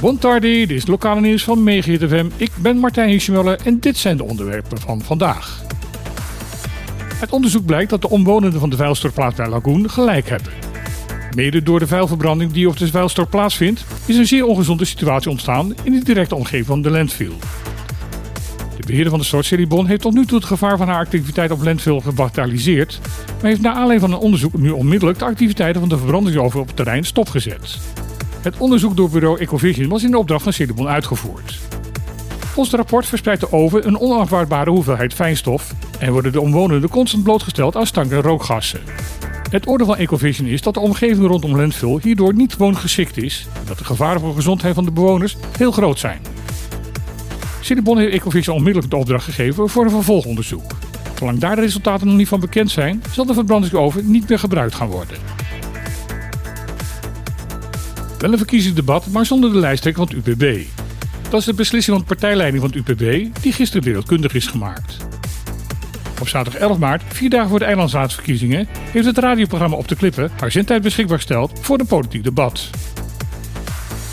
Bontardi, dit is het lokale nieuws van Megahit FM. Ik ben Martijn Hiesjemuller en dit zijn de onderwerpen van vandaag. Het onderzoek blijkt dat de omwonenden van de vuilstortplaats bij Lagoen gelijk hebben. Mede door de vuilverbranding die op de vuilstort plaatsvindt, is een zeer ongezonde situatie ontstaan in de directe omgeving van de landfill. De beheerder van de stort, Ceribon, heeft tot nu toe het gevaar van haar activiteit op landfill gebagatelliseerd, maar heeft na aanleiding van een onderzoek nu onmiddellijk de activiteiten van de verbrandingsoven op het terrein stopgezet. Het onderzoek door bureau Ecovision was in de opdracht van Ceribon uitgevoerd. Volgens het rapport verspreidt de oven een onafwaardbare hoeveelheid fijnstof en worden de omwonenden constant blootgesteld aan stank- en rookgassen. Het oordeel van Ecovision is dat de omgeving rondom landfill hierdoor niet woongeschikt is en dat de gevaren voor de gezondheid van de bewoners heel groot zijn. Cirebon heeft Ecovision onmiddellijk de opdracht gegeven voor een vervolgonderzoek. Zolang daar de resultaten nog niet van bekend zijn, zal de verbrandingsoven niet meer gebruikt gaan worden. Wel een verkiezingsdebat, maar zonder de lijsttrekker van het UPB. Dat is de beslissing van de partijleiding van het UPB, die gisteren wereldkundig is gemaakt. Op zaterdag 11 maart, vier dagen voor de eilandsraadsverkiezingen, heeft het radioprogramma Op de Klippen haar zendtijd beschikbaar gesteld voor een politiek debat.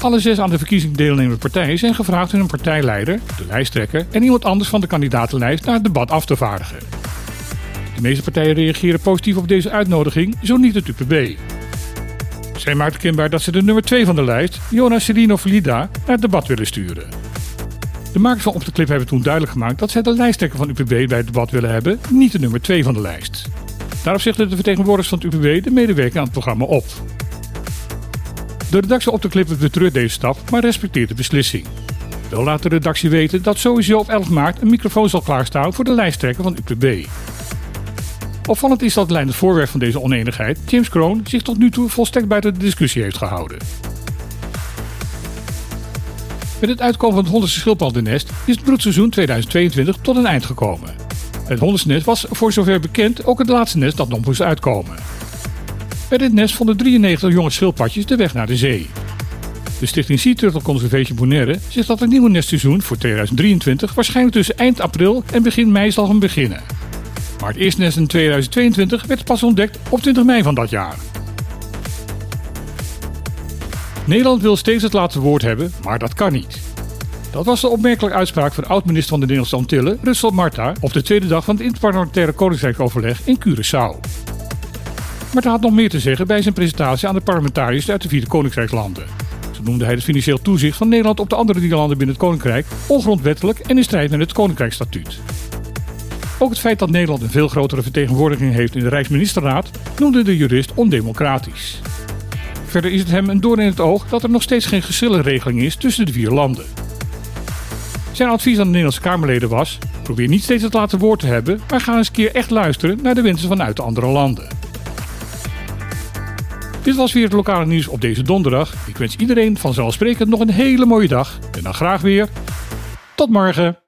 Alle zes aan de verkiezing deelnemende partijen zijn gevraagd hun partijleider, de lijsttrekker en iemand anders van de kandidatenlijst naar het debat af te vaardigen. De meeste partijen reageren positief op deze uitnodiging, zo niet het UPB. Zij maakt kenbaar dat ze de nummer 2 van de lijst, Jonas Valida, naar het debat willen sturen. De makers van Op de Clip hebben toen duidelijk gemaakt dat zij de lijsttrekker van UPB bij het debat willen hebben, niet de nummer 2 van de lijst. Daarop zegden de vertegenwoordigers van het UPB de medewerking aan het programma op. De redactie Op betreurt deze stap, maar respecteert de beslissing. Wel laat de redactie weten dat sowieso op 11 maart een microfoon zal klaarstaan voor de lijsttrekker van UPB. Opvallend is dat het voorwerp van deze oneenigheid, James Kroon, zich tot nu toe volstrekt buiten de discussie heeft gehouden. Met het uitkomen van het honderdste schildpaddennest is het broedseizoen 2022 tot een eind gekomen. Het honderdste nest was voor zover bekend ook het laatste nest dat nog moest uitkomen. Bij dit nest vonden 93 jonge schildpadjes de weg naar de zee. De stichting Sea Turtle Conservation Bonaire zegt dat het nieuwe nestseizoen voor 2023 waarschijnlijk tussen eind april en begin mei zal gaan beginnen. Maar het eerste nest in 2022 werd pas ontdekt op 20 mei van dat jaar. Nederland wil steeds het laatste woord hebben, maar dat kan niet. Dat was de opmerkelijke uitspraak van oud-minister van de Nederlandse Antillen, Russell Marta, op de tweede dag van het interparlementaire Koninkrijkoverleg in Curaçao. Marta had nog meer te zeggen bij zijn presentatie aan de parlementariërs uit de vierde Koninkrijkslanden. Zo noemde hij het financieel toezicht van Nederland op de andere landen binnen het Koninkrijk ongrondwettelijk en in strijd met het Koninkrijkstatuut. Ook het feit dat Nederland een veel grotere vertegenwoordiging heeft in de Rijksministerraad noemde de jurist ondemocratisch. Verder is het hem een doorn in het oog dat er nog steeds geen geschillenregeling is tussen de vier landen. Zijn advies aan de Nederlandse Kamerleden was: probeer niet steeds het laatste woord te hebben, maar ga eens een keer echt luisteren naar de wensen vanuit de andere landen. Dit was weer het lokale nieuws op deze donderdag. Ik wens iedereen vanzelfsprekend nog een hele mooie dag en dan graag weer. Tot morgen!